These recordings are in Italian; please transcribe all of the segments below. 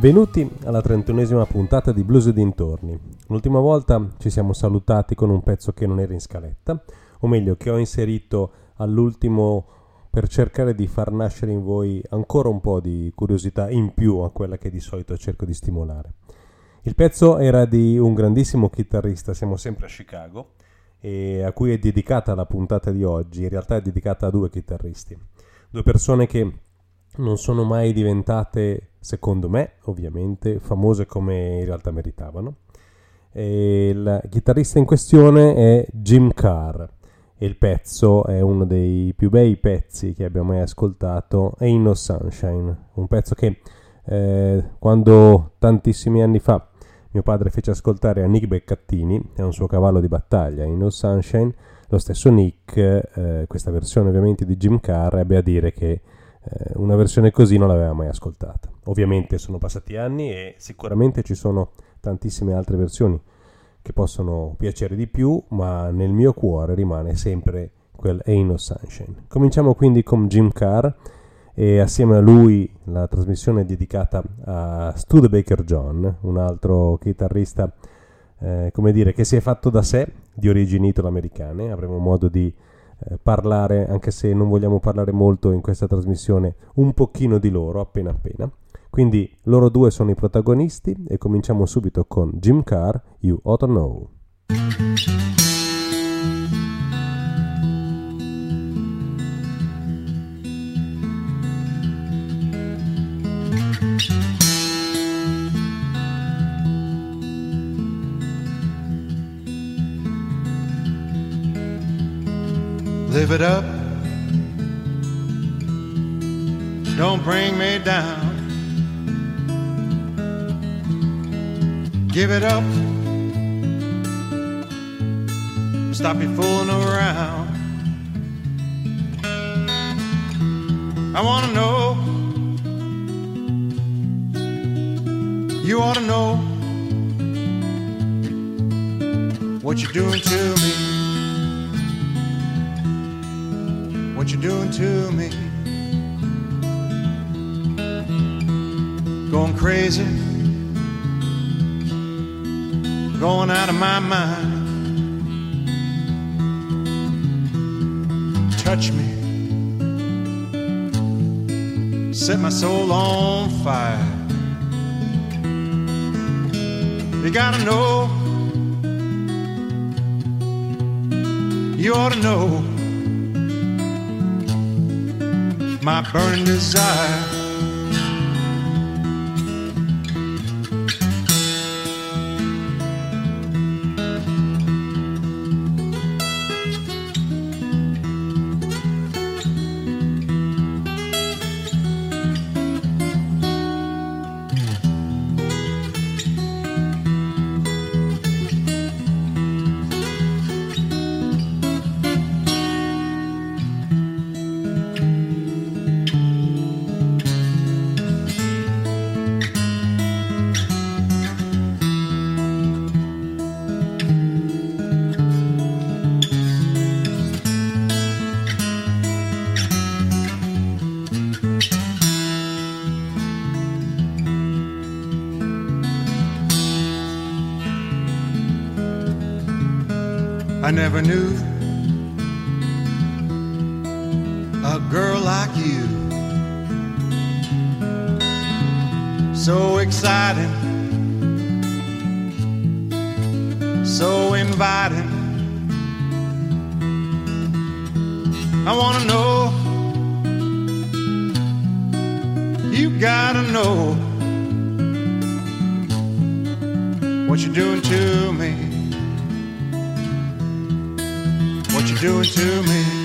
Benvenuti alla trentunesima puntata di Blues e dintorni. L'ultima volta ci siamo salutati con un pezzo che non era in scaletta, o meglio che ho inserito all'ultimo per cercare di far nascere in voi ancora un po' di curiosità in più a quella che di solito cerco di stimolare. Il pezzo era di un grandissimo chitarrista, siamo sempre a Chicago, e a cui è dedicata la puntata di oggi, in realtà è dedicata a due chitarristi, due persone che non sono mai diventate, secondo me ovviamente, famose come in realtà meritavano. E il chitarrista in questione è Jim Carr e il pezzo è uno dei più bei pezzi che abbia mai ascoltato, è In Sunshine, un pezzo che eh, quando tantissimi anni fa mio padre fece ascoltare a Nick Beccattini, è un suo cavallo di battaglia, In Sunshine, lo stesso Nick, eh, questa versione ovviamente di Jim Carr, ebbe a dire che eh, una versione così non l'aveva mai ascoltata. Ovviamente sono passati anni e sicuramente ci sono tantissime altre versioni che possono piacere di più, ma nel mio cuore rimane sempre quel Ain't Sunshine. Cominciamo quindi con Jim Carr e assieme a lui la trasmissione è dedicata a Studebaker John, un altro chitarrista eh, come dire, che si è fatto da sé, di origini italo-americane. Avremo modo di eh, parlare, anche se non vogliamo parlare molto in questa trasmissione, un pochino di loro appena appena. Quindi loro due sono i protagonisti e cominciamo subito con Jim Carr, You Ought to Know. live it up. Don't bring me down. Give it up. Stop you fooling around. I want to know. You ought to know what you're doing to me. what you're doing to me. Going crazy, going out of my mind. Touch me, set my soul on fire. You gotta know, you ought to know. my burning desire. I never knew a girl like you. So exciting, so inviting. I want to know, you gotta know what you're doing to me. doing to me.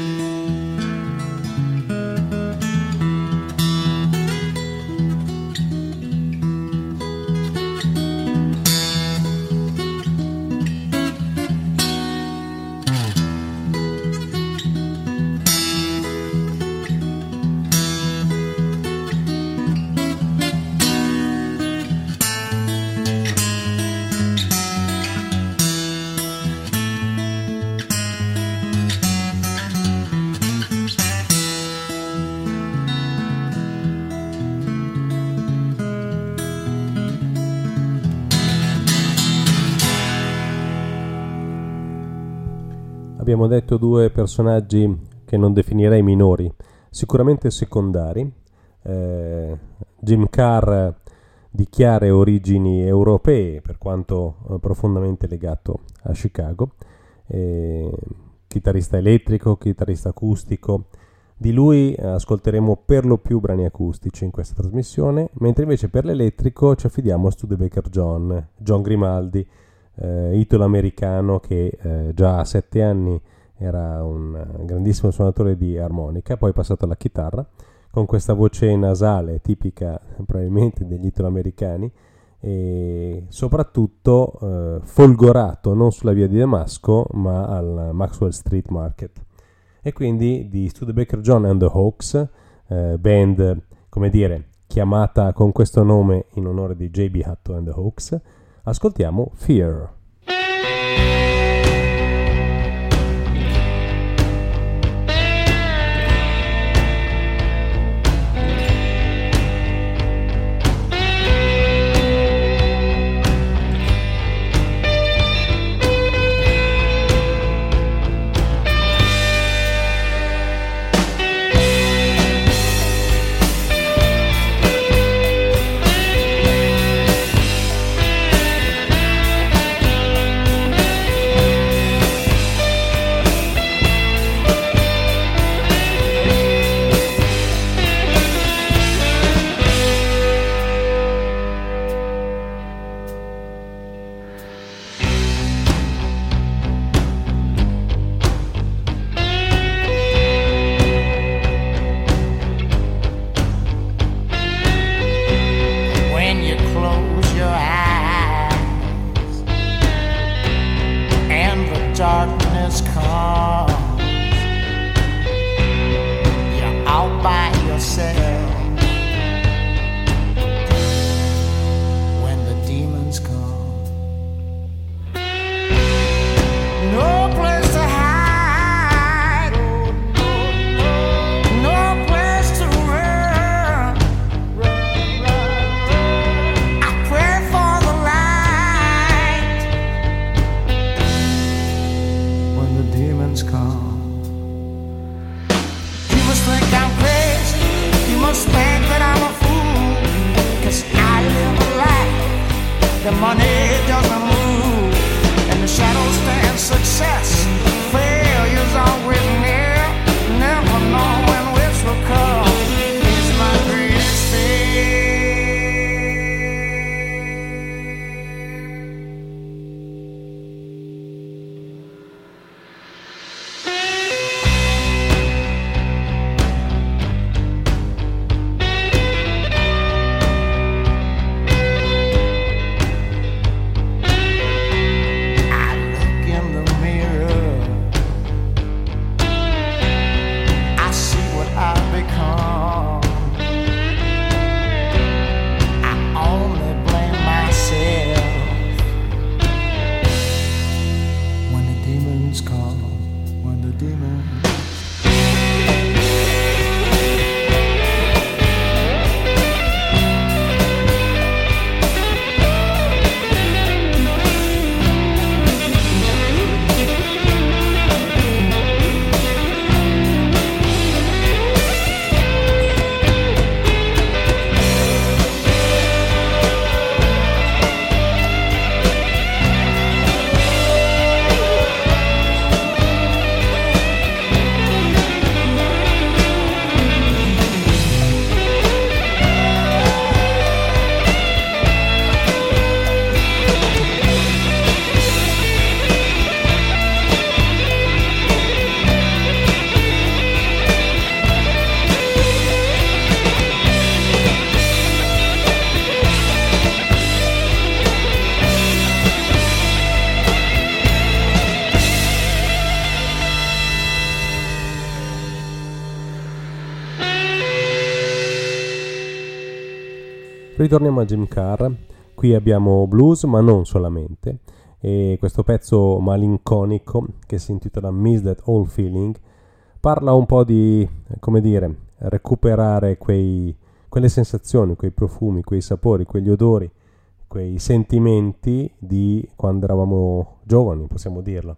abbiamo detto due personaggi che non definirei minori, sicuramente secondari. Eh, Jim Carr di chiare origini europee, per quanto eh, profondamente legato a Chicago, eh, chitarrista elettrico, chitarrista acustico. Di lui ascolteremo per lo più brani acustici in questa trasmissione, mentre invece per l'elettrico ci affidiamo a Studebaker John, John Grimaldi, eh, italo-americano che eh, già a sette anni era un eh, grandissimo suonatore di armonica, poi è passato alla chitarra con questa voce nasale tipica probabilmente degli italo-americani e soprattutto eh, folgorato non sulla via di Damasco ma al Maxwell Street Market e quindi di Studebaker John and the Hawks eh, band come dire chiamata con questo nome in onore di J.B. Hutto and the Hawks Ascoltiamo Fear. Ritorniamo a Jim Carr, qui abbiamo blues ma non solamente, e questo pezzo malinconico che si intitola Miss That All Feeling parla un po' di, come dire, recuperare quei, quelle sensazioni, quei profumi, quei sapori, quegli odori, quei sentimenti di quando eravamo giovani, possiamo dirlo,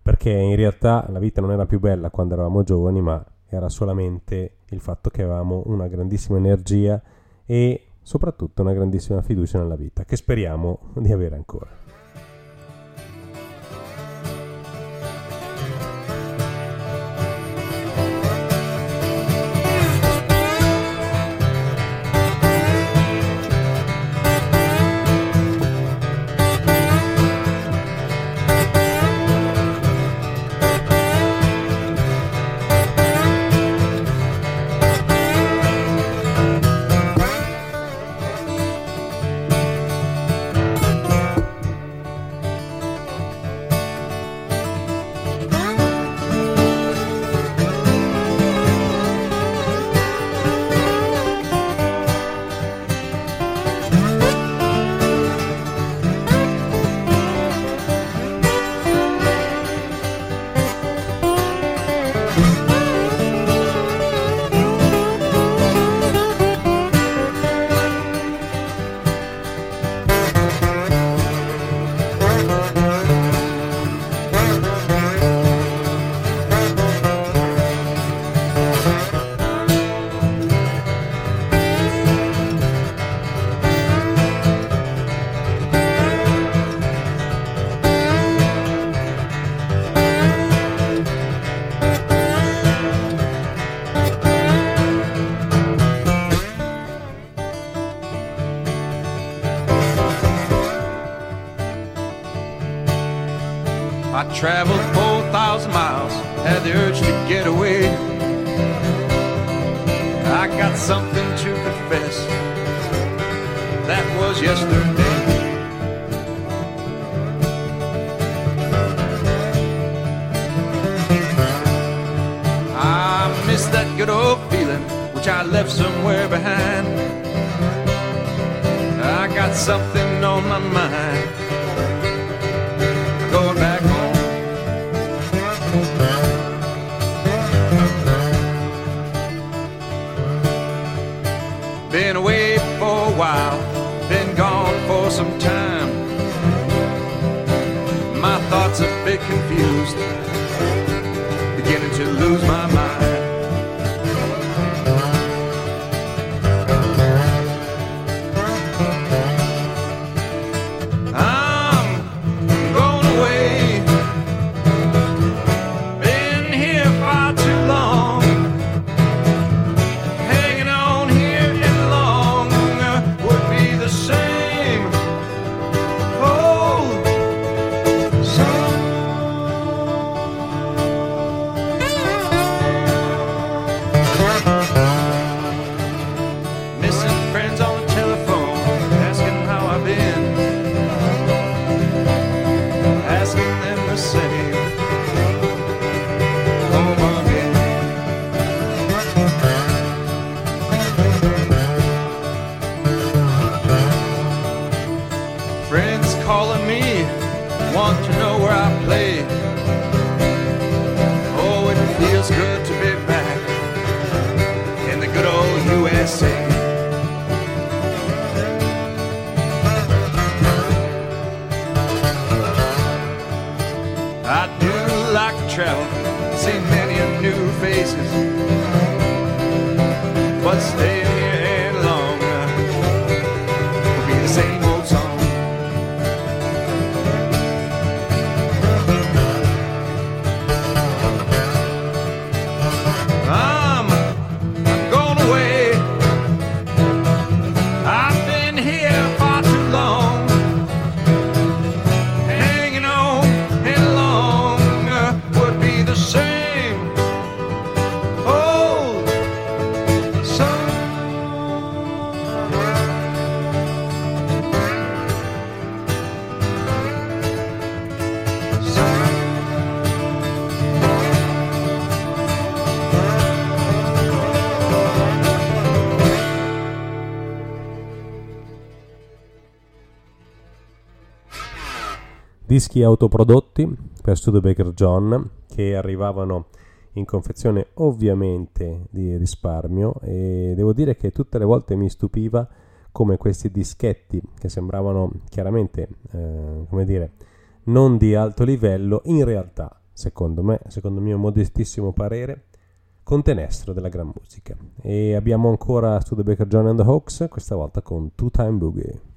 perché in realtà la vita non era più bella quando eravamo giovani, ma era solamente il fatto che avevamo una grandissima energia e soprattutto una grandissima fiducia nella vita, che speriamo di avere ancora. I traveled 4,000 miles, had the urge to get away. I got something to confess. That was yesterday. I miss that good old feeling which I left somewhere behind. I got something on my mind bit confused, beginning to lose my mind. dischi autoprodotti per Studebaker John che arrivavano in confezione ovviamente di risparmio e devo dire che tutte le volte mi stupiva come questi dischetti che sembravano chiaramente eh, come dire non di alto livello in realtà secondo me secondo il mio modestissimo parere contenessero della gran musica e abbiamo ancora Studebaker John and the Hawks questa volta con Two Time Boogie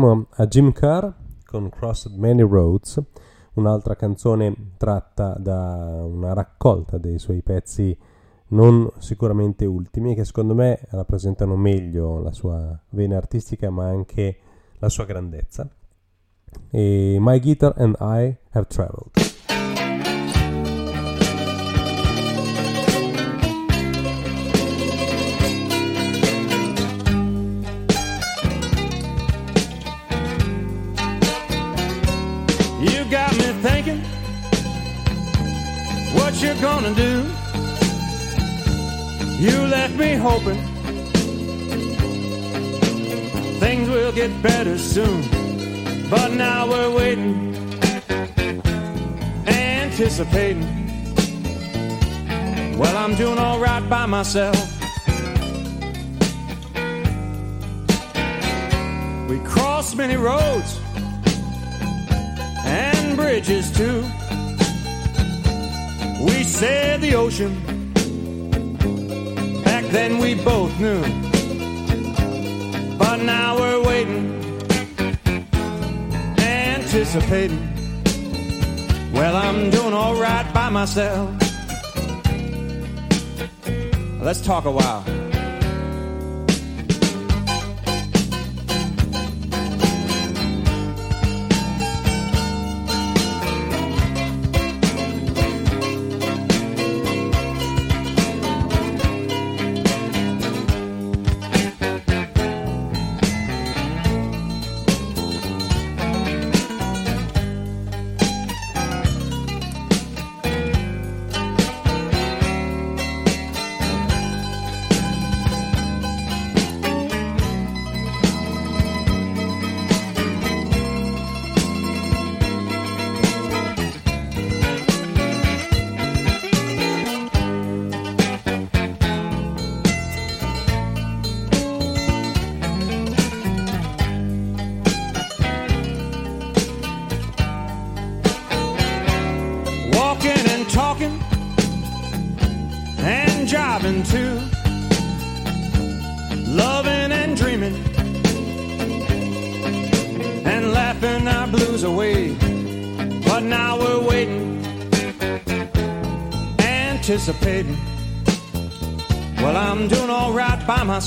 torniamo a Jim Carr con Crossed Many Roads, un'altra canzone tratta da una raccolta dei suoi pezzi non sicuramente ultimi che secondo me rappresentano meglio la sua vena artistica ma anche la sua grandezza. E My Guitar and I Have Traveled. what you're gonna do. You left me hoping things will get better soon. But now we're waiting, anticipating. Well, I'm doing alright by myself. We crossed many roads and bridges too we said the ocean. Back then we both knew. But now we're waiting, anticipating. Well, I'm doing alright by myself. Let's talk a while.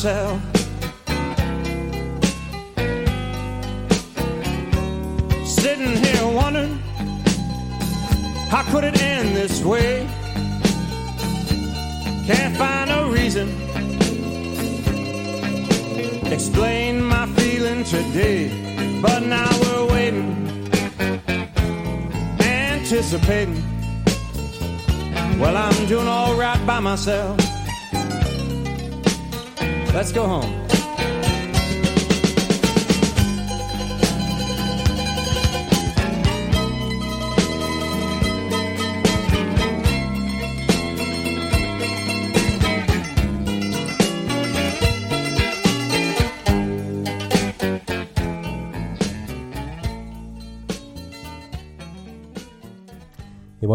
myself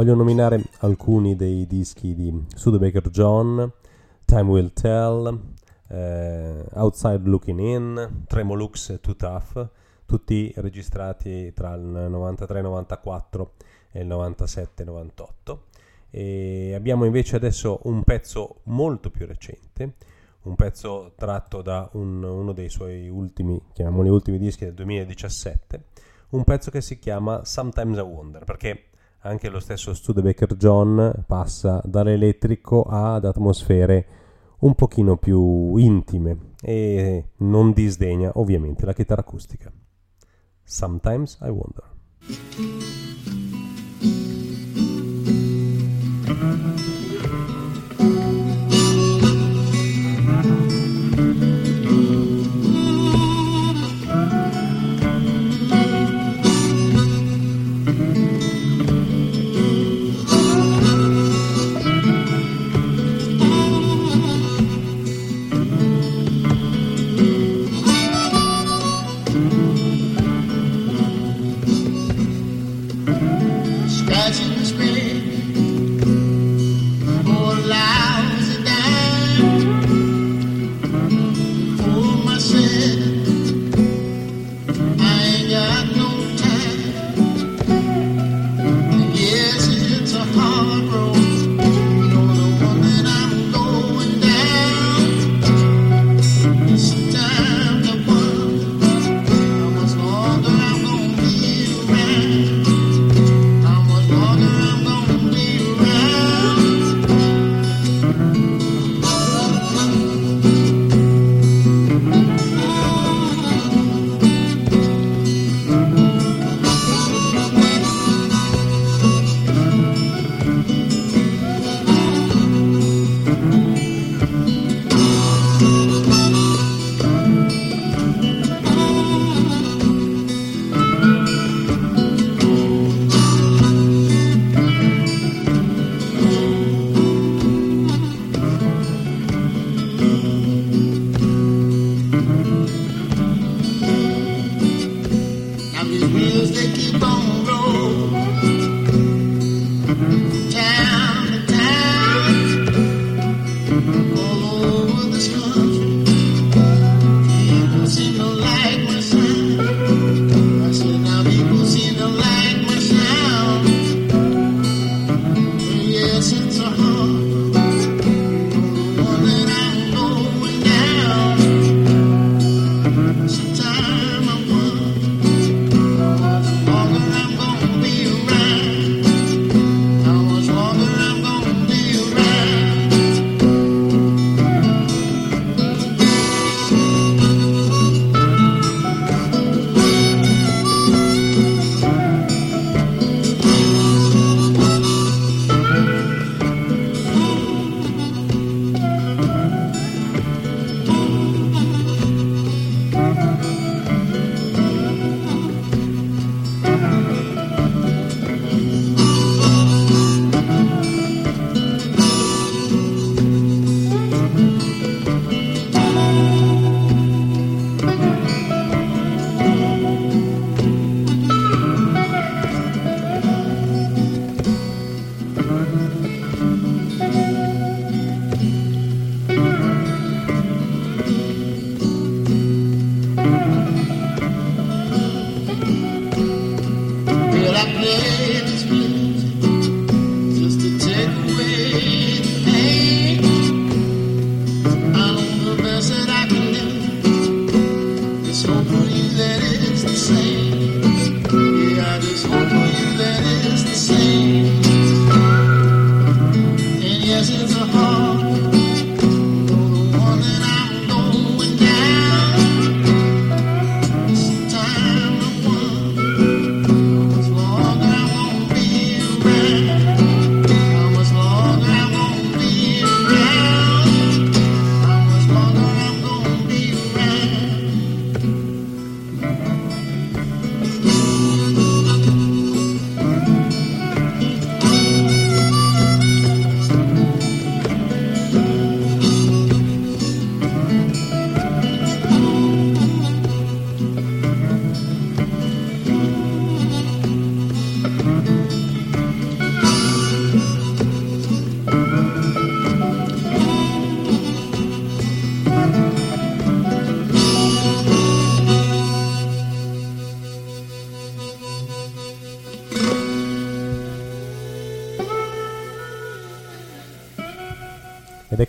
voglio nominare alcuni dei dischi di Studebaker John, Time Will Tell, eh, Outside Looking In, Tremolux e Too Tough, tutti registrati tra il 93-94 e il 97-98. E abbiamo invece adesso un pezzo molto più recente, un pezzo tratto da un, uno dei suoi ultimi, chiamiamoli ultimi dischi del 2017, un pezzo che si chiama Sometimes a Wonder, perché anche lo stesso Studebaker John passa dall'elettrico ad atmosfere un pochino più intime e non disdegna ovviamente la chitarra acustica. Sometimes I wonder.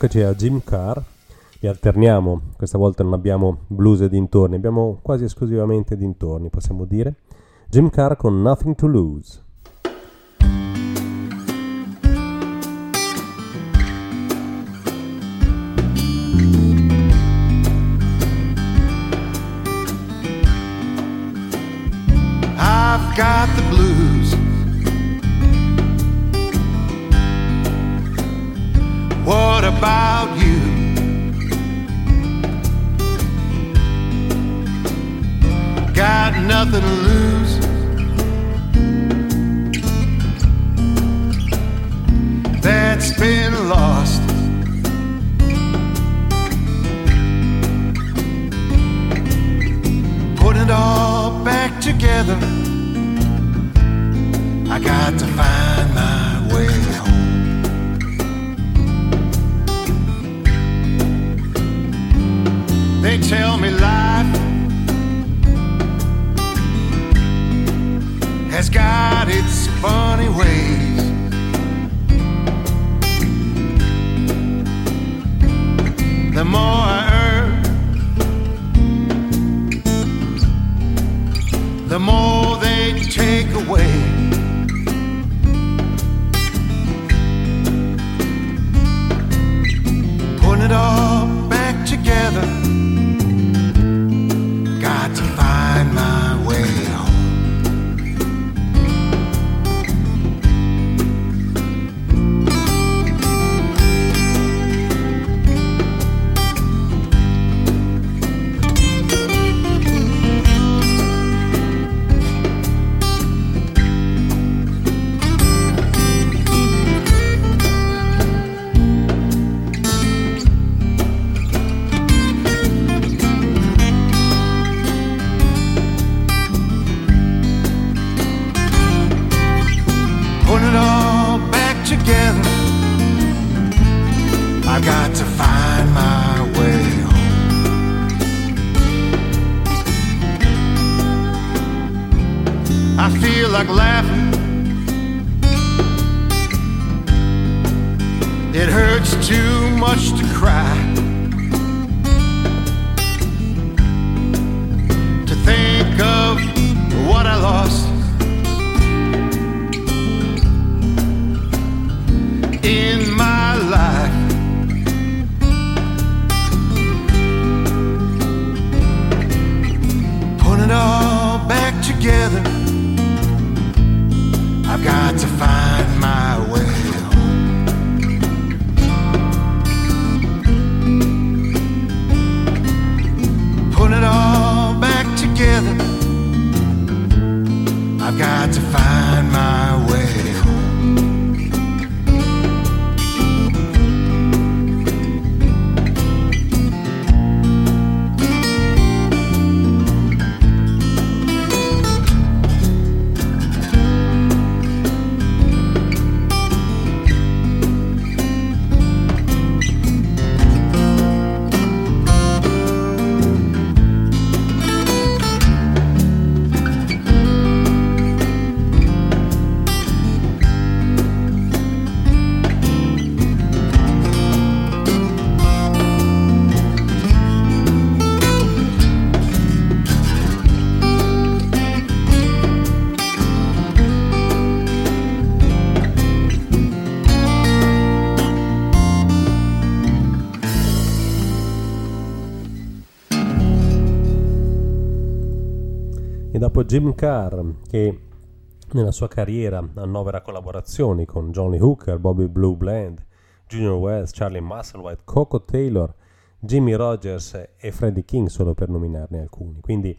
eccoci a Jim Carr e alterniamo, questa volta non abbiamo blues e dintorni, abbiamo quasi esclusivamente dintorni, possiamo dire. Jim Carr con Nothing to Lose. I've got the blues. What about you? Got nothing to lose. That's been lost. Put it all back together. I got to find my way. They tell me life has got its funny ways. The more I earn, the more they take away. Putting it all back together. Jim Carr che nella sua carriera annovera collaborazioni con Johnny Hooker, Bobby Blue Bland, Junior Wells, Charlie Musselwhite, Coco Taylor, Jimmy Rogers e Freddie King solo per nominarne alcuni. Quindi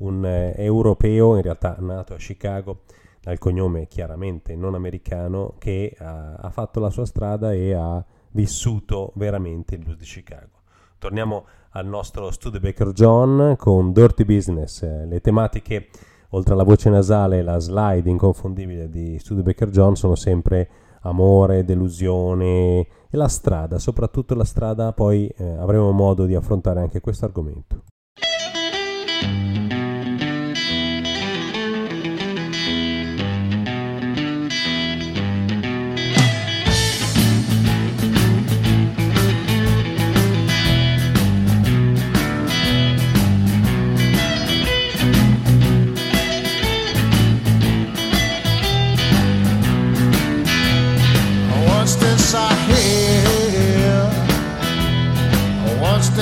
un eh, europeo in realtà nato a Chicago dal cognome chiaramente non americano che ha, ha fatto la sua strada e ha vissuto veramente il blues di Chicago. Torniamo al nostro Studebaker John con Dirty Business, eh, le tematiche oltre alla voce nasale e la slide inconfondibile di Studebaker John sono sempre amore, delusione e la strada, soprattutto la strada, poi eh, avremo modo di affrontare anche questo argomento.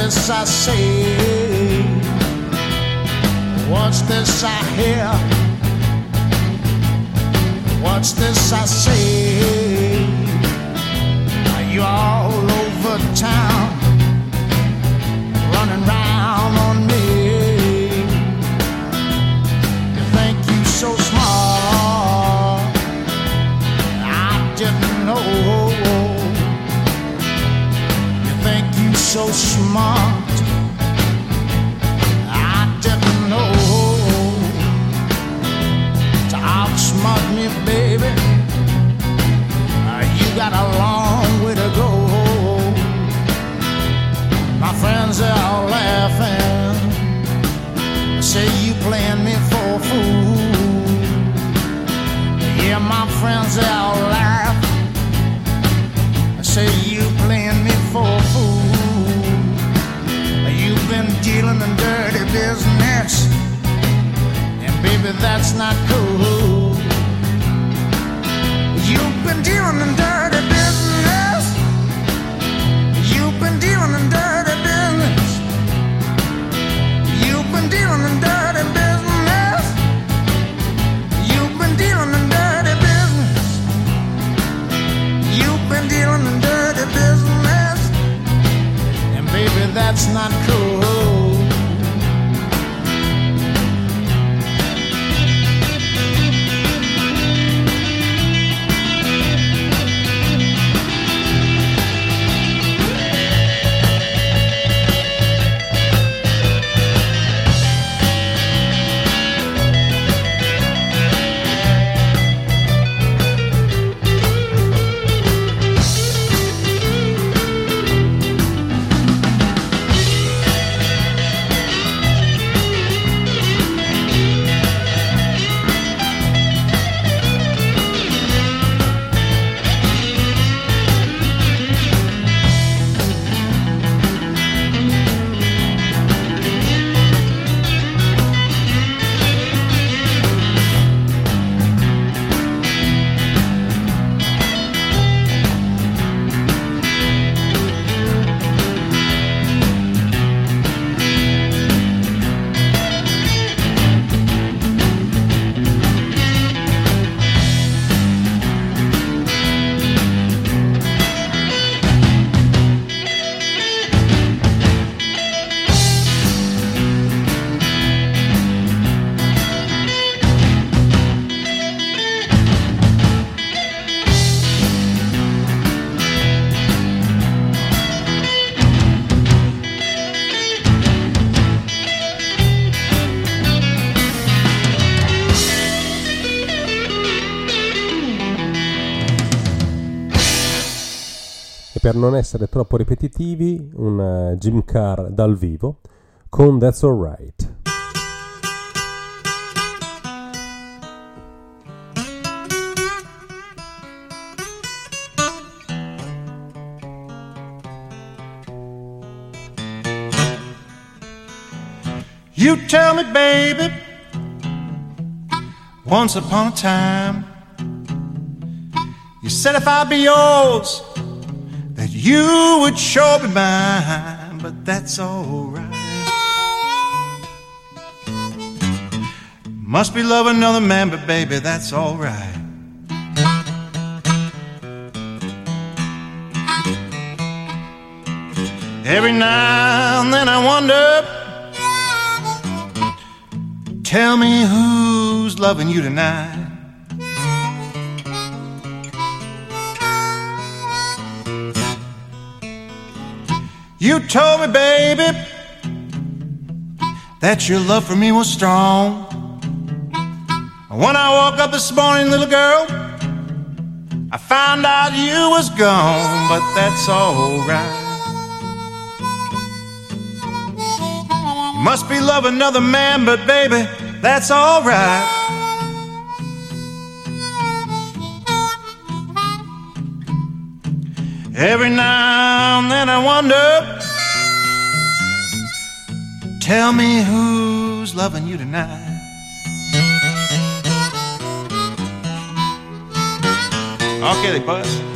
this I see. What's this I hear. What's this I see. Are you all over town? so smart. that's not cool. You've been dealing in dirty business. You've been dealing in dirty business. You've been dealing in dirty business. You've been dealing in dirty business. You've been dealing in dirty business. And baby, that's not cool. per non essere troppo ripetitivi, un eh, Jim Carr dal vivo con That's Alright. You tell me, baby, once upon a time, you said if I be yours. You would sure be mine, but that's alright. Must be love another man, but baby, that's alright. Every now and then I wonder, tell me who's loving you tonight. You told me, baby, that your love for me was strong. When I woke up this morning, little girl, I found out you was gone, but that's alright. You must be loving another man, but baby, that's alright. Every now and then I wonder Tell me who's loving you tonight. Okay, they bust.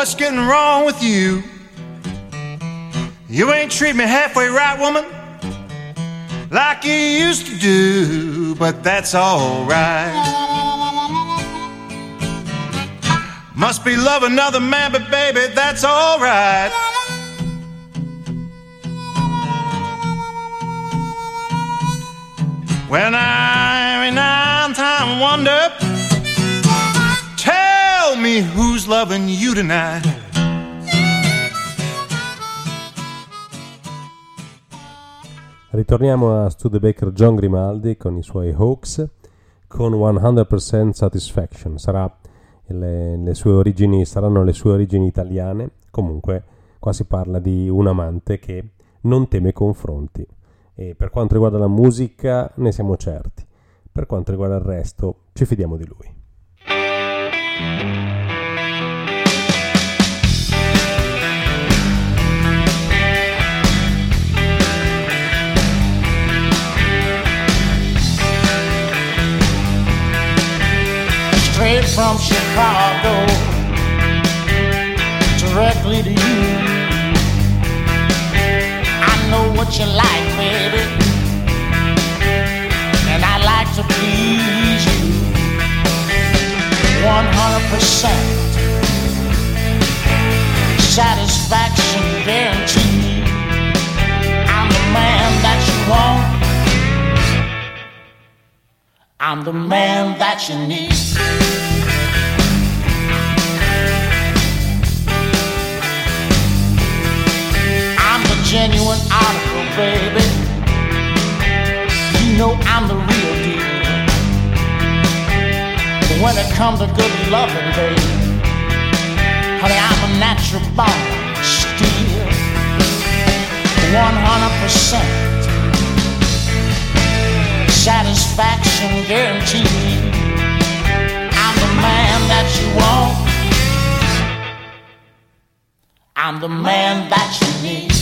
What's getting wrong with you? You ain't treat me halfway right, woman, like you used to do, but that's alright. Must be love another man, but baby, that's alright. When I'm in time wonder me who's loving you tonight. Ritorniamo a Studebaker John Grimaldi con i suoi Hawks con 100% Satisfaction. Sarà le, le sue origini, saranno le sue origini italiane. Comunque, qua si parla di un amante che non teme confronti. E per quanto riguarda la musica, ne siamo certi. Per quanto riguarda il resto, ci fidiamo di lui. Straight from Chicago, directly to you. I know what you like, baby, and I like to please. 100% satisfaction guaranteed. I'm the man that you want. I'm the man that you need. I'm the genuine article, baby. You know I'm the real when it comes to good loving, baby. Honey, I'm a natural born steel, 100% satisfaction guaranteed. I'm the man that you want. I'm the man that you need.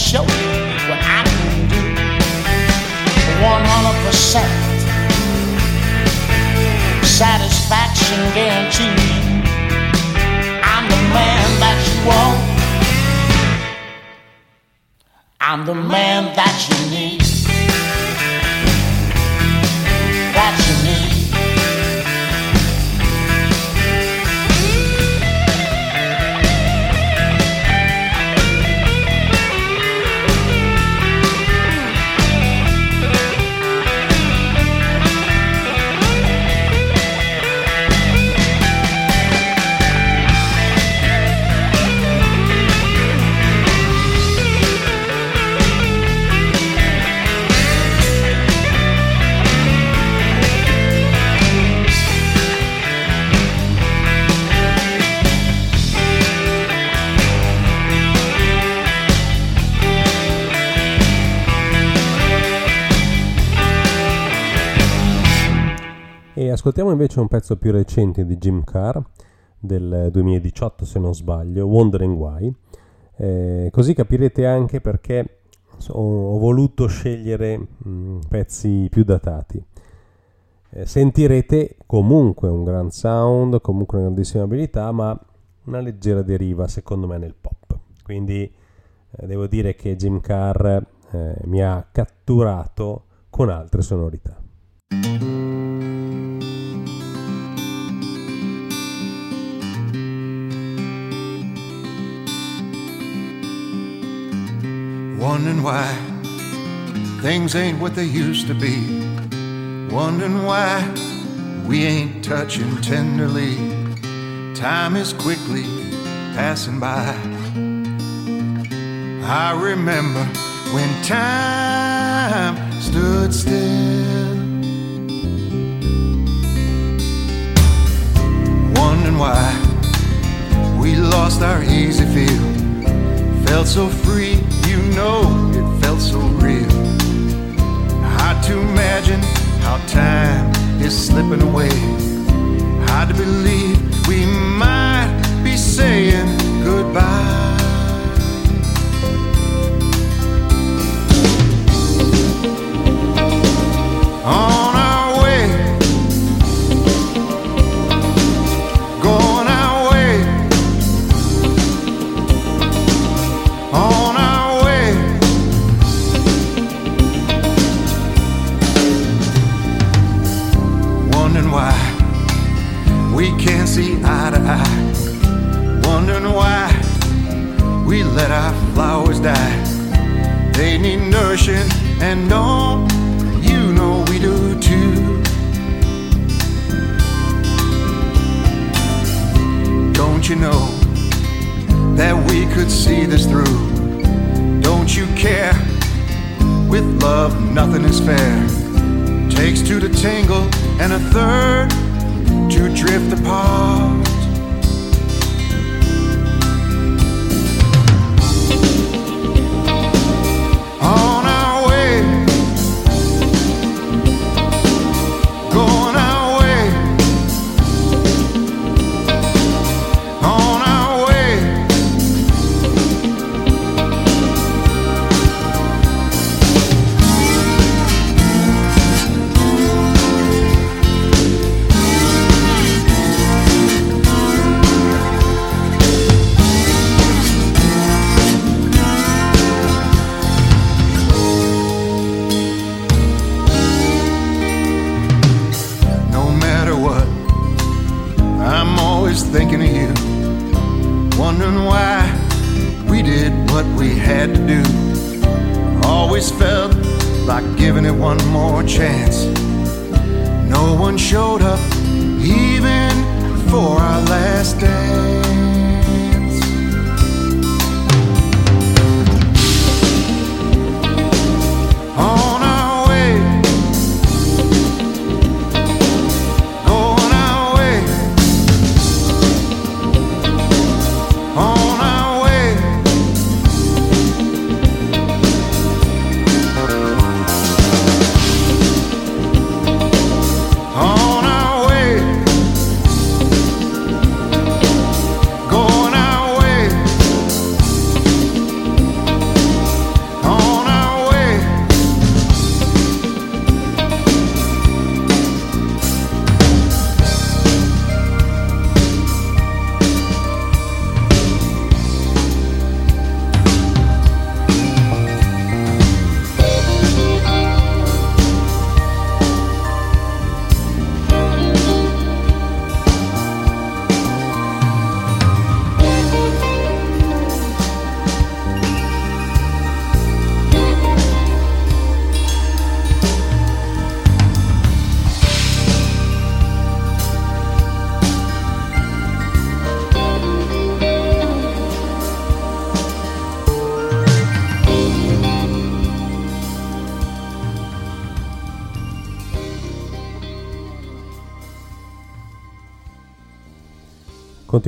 show you what I can do. 100% satisfaction guaranteed. I'm the man that you want. I'm the man that you need. Ascoltiamo invece un pezzo più recente di Jim Carr del 2018 se non sbaglio, Wondering Why, eh, così capirete anche perché ho, voluto scegliere mh, mm, pezzi più datati. Eh, sentirete comunque un gran sound, comunque una grandissima abilità, ma una leggera deriva secondo me nel pop. Quindi eh, devo dire che Jim Carr eh, mi ha catturato con altre sonorità. Wondering why things ain't what they used to be. Wondering why we ain't touching tenderly. Time is quickly passing by. I remember when time stood still. Wondering why we lost our easy feel felt so free, you know it felt so real. Hard to imagine how time is slipping away. Hard to believe we might be saying goodbye. Oh. wondering why we let our flowers die. They need nourishing, and don't you know we do too? Don't you know that we could see this through? Don't you care? With love, nothing is fair. Takes two to tangle, and a third to drift apart. showed up even for our last dance.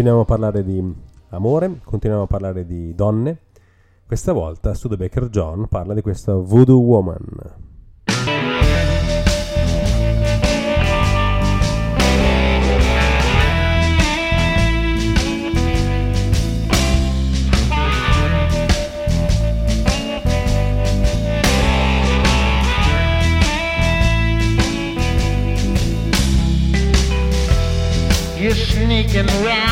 Continuiamo a parlare di amore, continuiamo a parlare di donne. Questa volta Studebaker John parla di questa Voodoo Woman. sneaking round.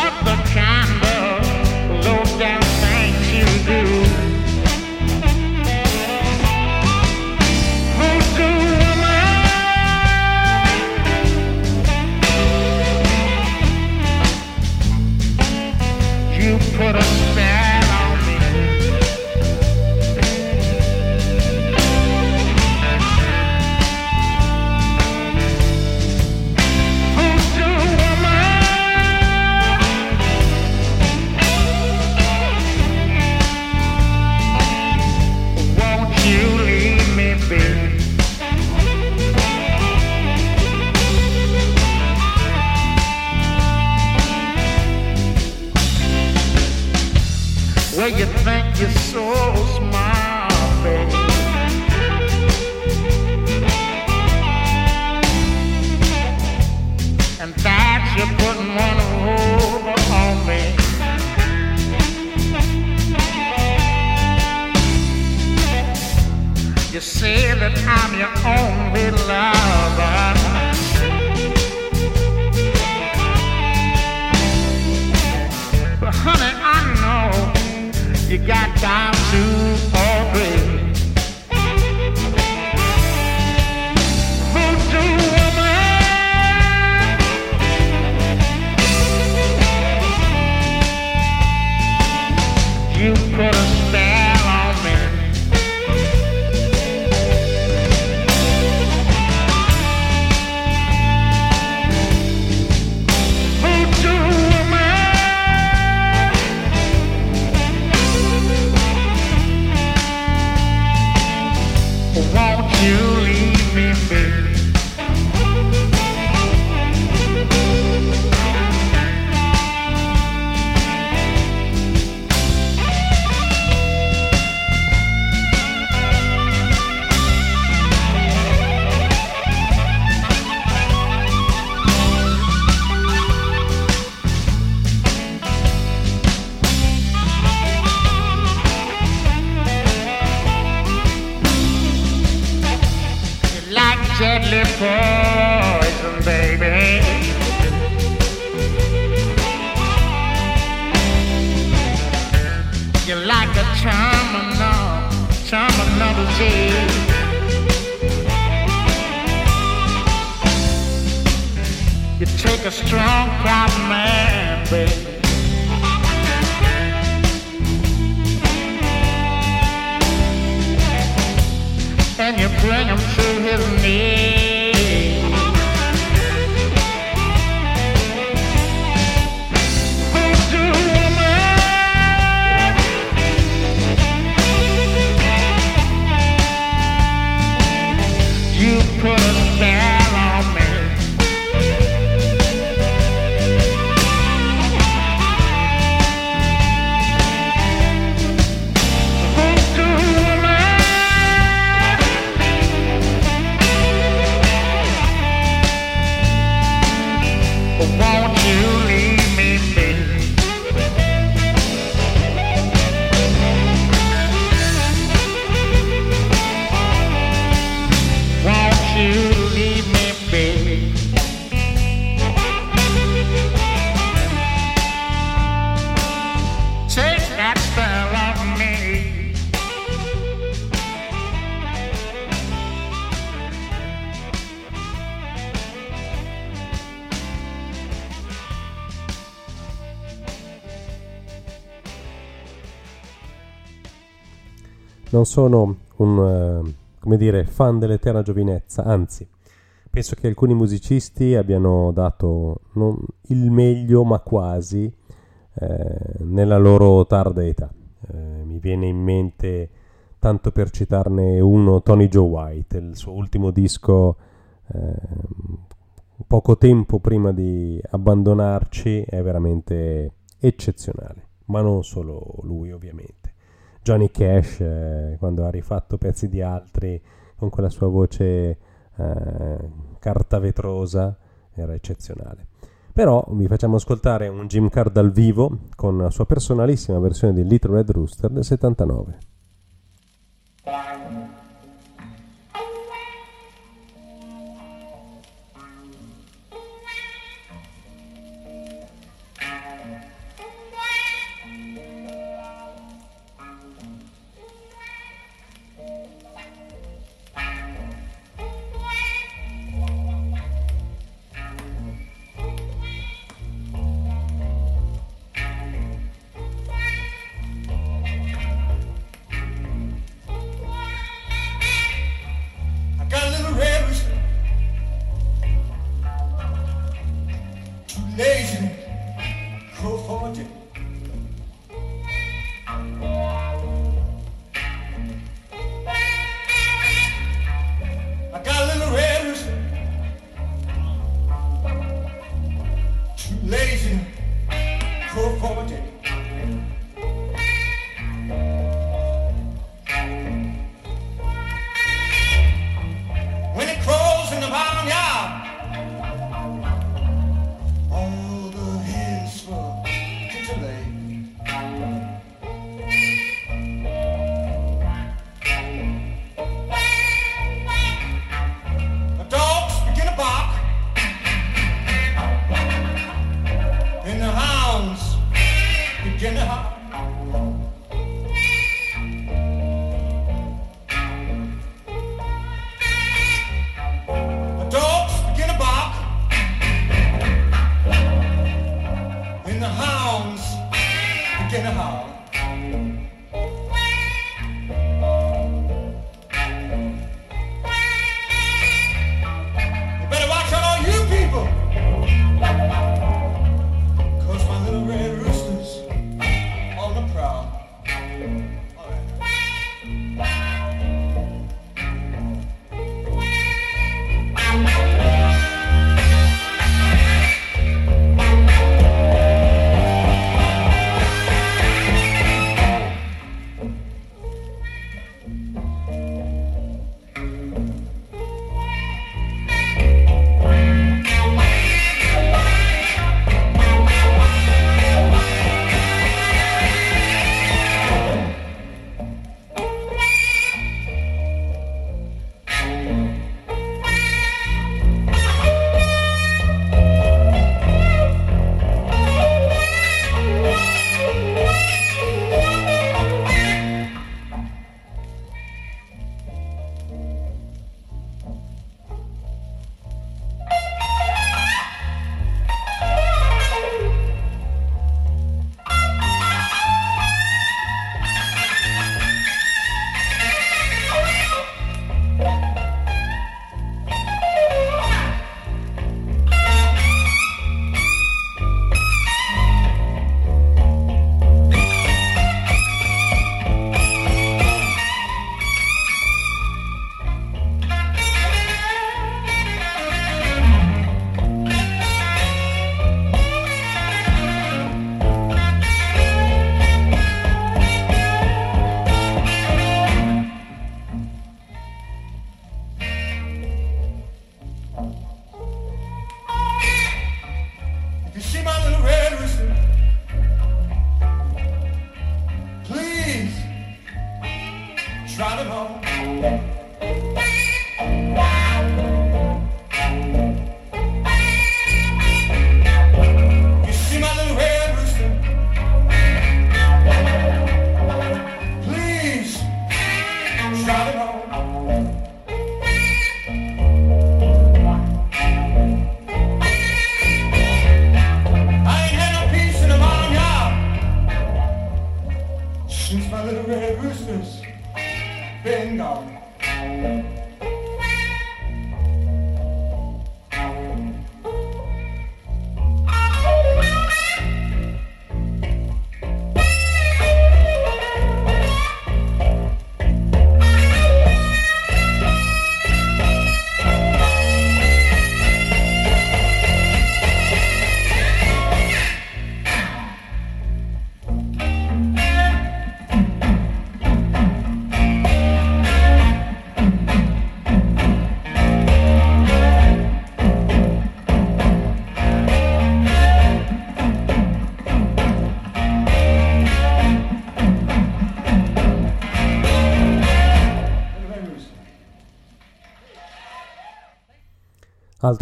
could a stand. sono un eh, come dire, fan dell'eterna giovinezza, anzi, penso che alcuni musicisti abbiano dato non il meglio, ma quasi eh, nella loro tarda età. Eh, mi viene in mente, tanto per citarne uno, Tony Joe White, il suo ultimo disco. Eh, poco tempo prima di abbandonarci è veramente eccezionale, ma non solo lui ovviamente. Johnny Cash eh, quando ha rifatto pezzi di altri con quella sua voce eh, carta era eccezionale. Però vi facciamo ascoltare un Jim Card dal vivo con la sua personalissima versione di Little Red Rooster del 79.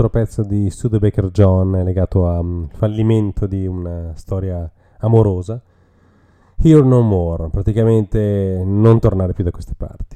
altro pezzo di Studebaker John legato a um, fallimento di una storia amorosa. Here No More, praticamente non tornare più da queste parti.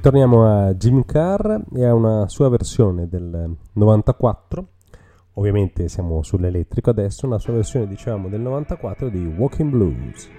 Ritorniamo a Jim Carr e a una sua versione del 94, ovviamente siamo sull'elettrico adesso, una sua versione diciamo del 94 di Walking Blues.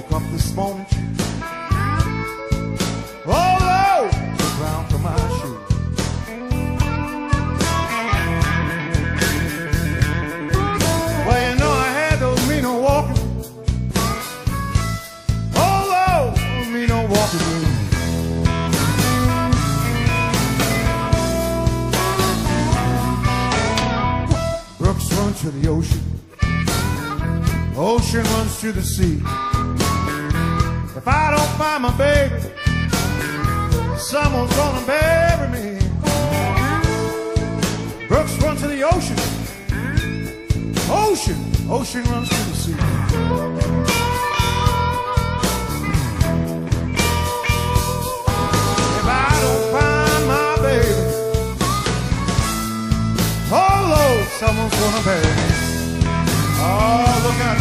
woke up this morning. Oh Lord, the ground for my shoes. Well, you know I had those mean old walking. Oh no, those mean old walking Brooks run to the ocean. Ocean runs to the sea. My baby, someone's gonna bury me. Brooks run to the ocean, ocean, ocean runs to the sea. If I don't find my baby, oh Lord, someone's gonna bury me. Oh, look out.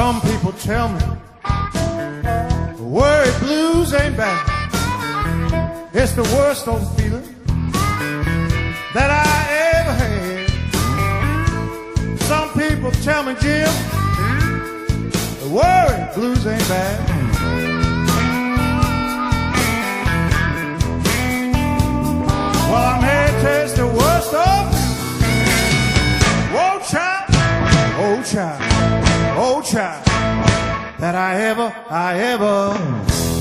Some people tell me worry blues ain't bad. It's the worst old feeling that I ever had. Some people tell me, Jim, worry blues ain't bad. Well, i may taste the worst of child that I ever, I ever.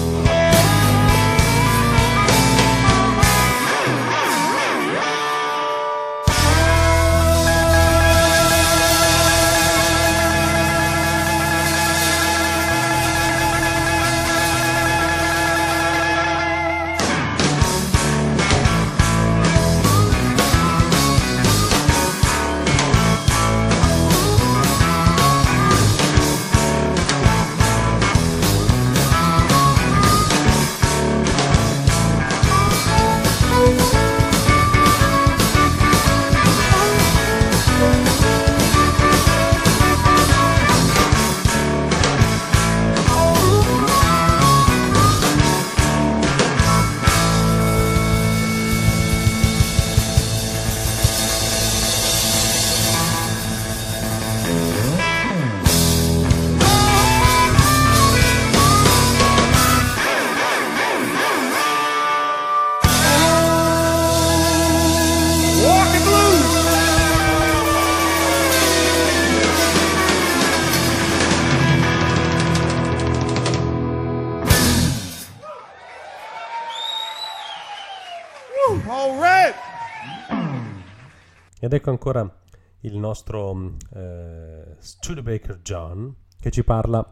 Ed ecco ancora il nostro mm, eh, Studebaker John che ci parla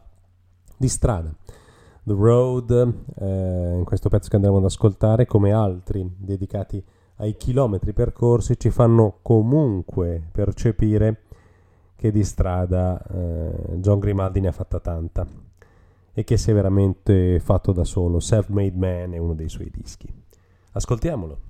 di strada. The Road, eh, in questo pezzo che andremo ad ascoltare, come altri dedicati ai chilometri percorsi, ci fanno comunque percepire che di strada eh, John Grimaldi ne ha fatta tanta e che si è veramente fatto da solo. Self Made Man è uno dei suoi dischi. Ascoltiamolo.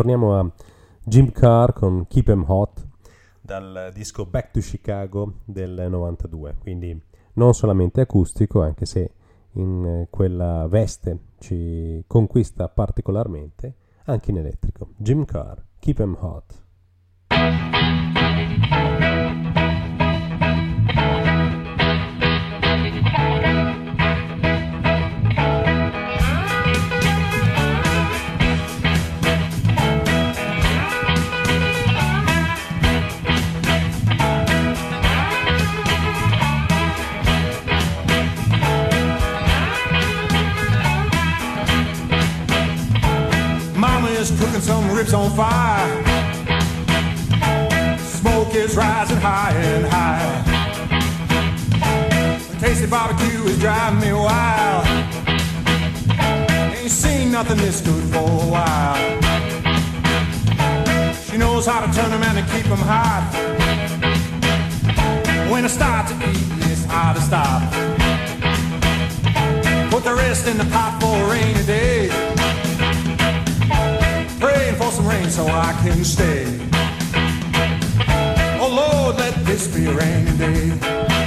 torniamo a Jim Carr con Keep 'em Hot dal disco Back to Chicago del 92, quindi non solamente acustico, anche se in eh, quella veste ci conquista particolarmente, anche in elettrico. Jim Carr, Keep 'em Hot. grip's on fire. Smoke is rising high and high. The tasty barbecue is driving me wild. Ain't seen nothing this good for a while. She knows how to turn them and to keep them hot. When I start to eat, it's hard to stop. Put the rest in the pot for a rainy day for some rain so I can stay. Oh Lord, let this be a rainy day.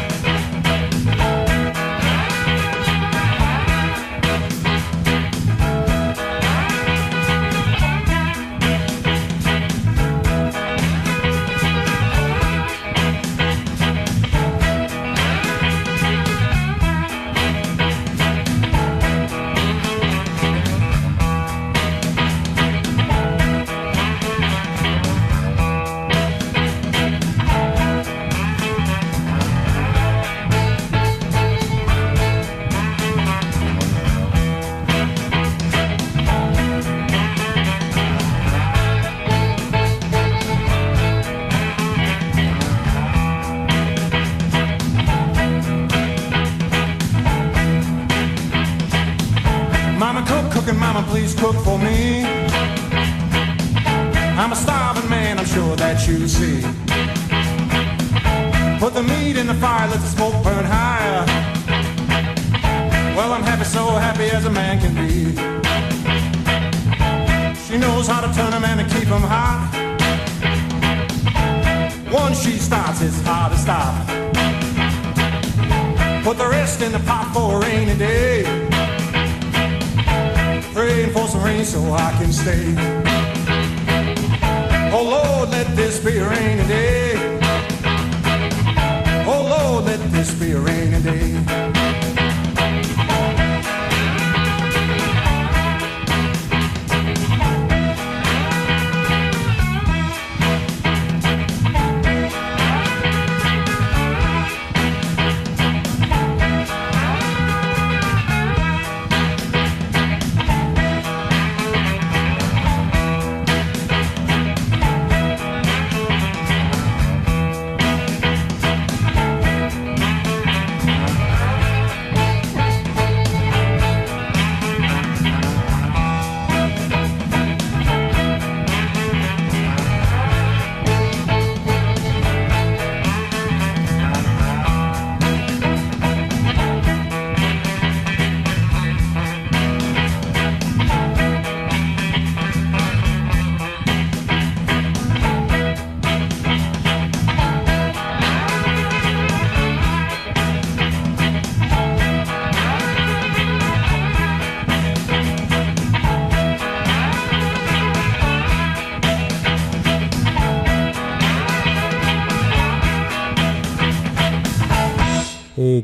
you see. Put the meat in the fire, let the smoke burn higher. Well, I'm happy, so happy as a man can be. She knows how to turn a man and keep him hot. Once she starts, it's hard to stop. Put the rest in the pot for a rainy day. Praying for some rain so I can stay. Oh Lord, let this be a rainy day. Oh Lord, let this be a rainy day.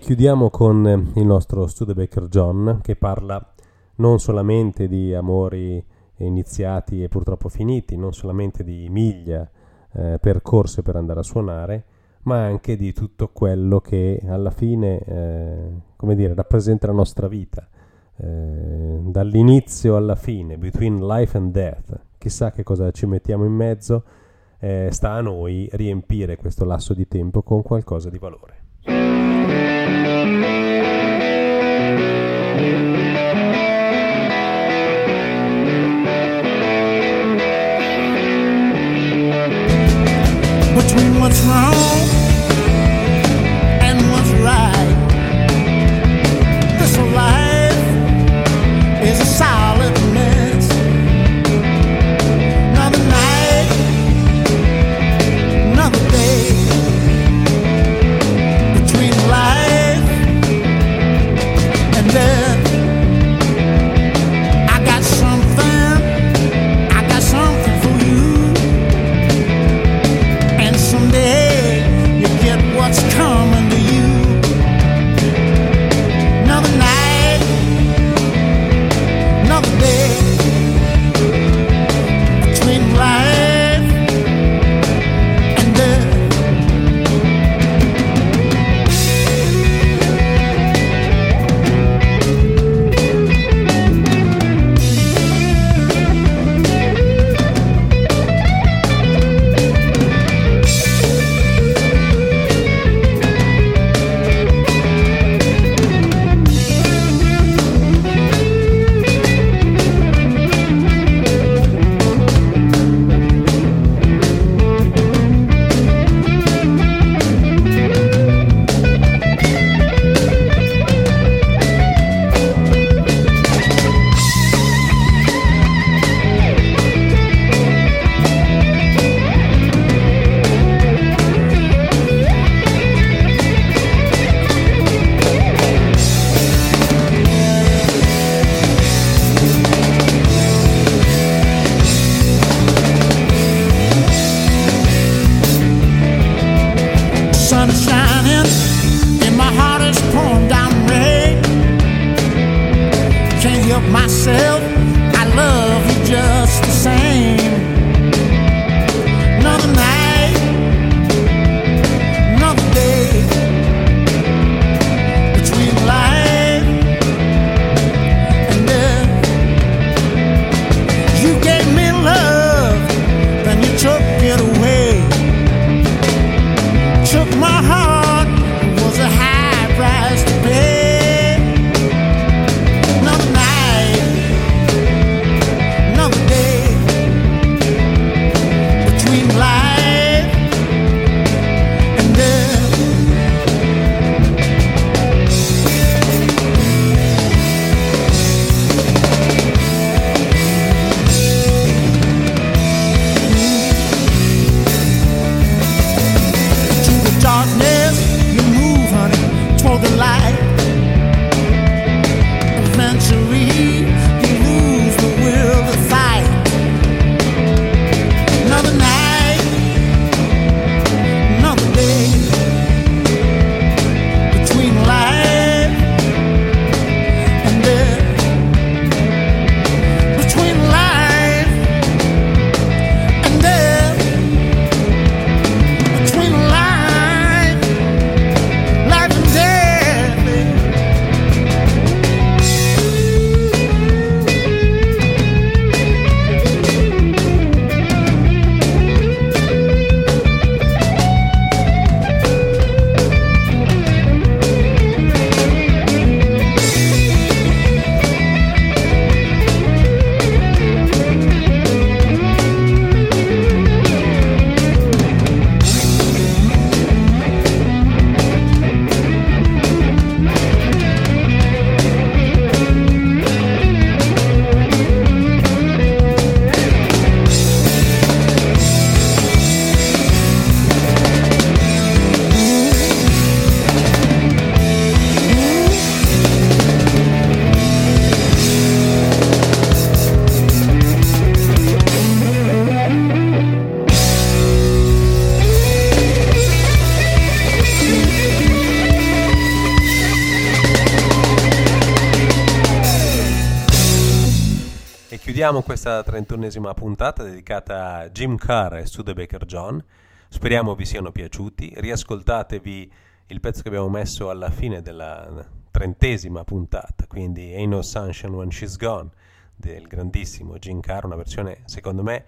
Chiudiamo con eh, il nostro Studebaker John che parla non solamente di amori iniziati e purtroppo finiti, non solamente di miglia eh, percorse per andare a suonare, ma anche di tutto quello che alla fine, eh, come dire, rappresenta la nostra vita, eh, dall'inizio alla fine, between life and death, chissà che cosa ci mettiamo in mezzo, eh, sta a noi riempire questo lasso di tempo con qualcosa di valore. what's wrong chiudiamo questa 31esima puntata dedicata a Jim Carr e Studebaker John. Speriamo vi siano piaciuti. Riascoltatevi il pezzo che abbiamo messo alla fine della trentesima puntata, quindi Ain't No Sunshine When She's Gone, del grandissimo Jim Carr, una versione secondo me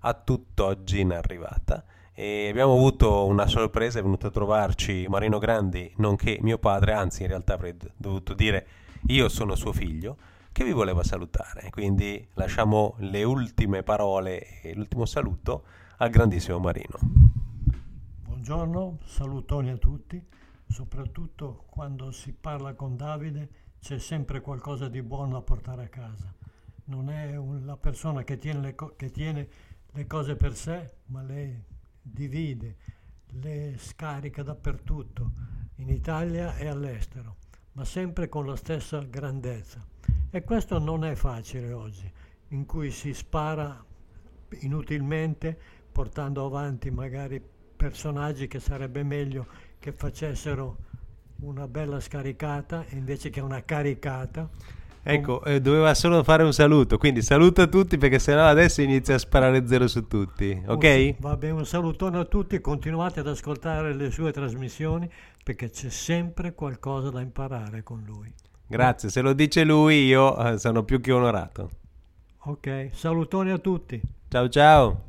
a tutt'oggi inarrivata. E abbiamo avuto una sorpresa, è venuto a trovarci Marino Grandi, nonché mio padre, anzi in realtà avrei dovuto dire io sono suo figlio che vi voleva salutare. Quindi lasciamo le ultime parole e l'ultimo saluto al grandissimo Marino. Buongiorno, salutoni a tutti. Soprattutto quando si parla con Davide c'è sempre qualcosa di buono da portare a casa. Non è la persona che tiene le, co- che tiene le cose per sé, ma le divide, le scarica dappertutto, in Italia e all'estero, ma sempre con la stessa grandezza e questo non è facile oggi, in cui si spara inutilmente portando avanti magari personaggi che sarebbe meglio che facessero una bella scaricata invece che una caricata. Ecco, eh, doveva solo fare un saluto, quindi saluto a tutti perché sennò adesso inizia a sparare zero su tutti, oh ok? Uh, va bene, un salutone a tutti, continuate ad ascoltare le sue trasmissioni perché c'è sempre qualcosa da imparare con lui. Grazie, se lo dice lui io eh, sono più che onorato. Ok, salutoni a tutti. Ciao ciao.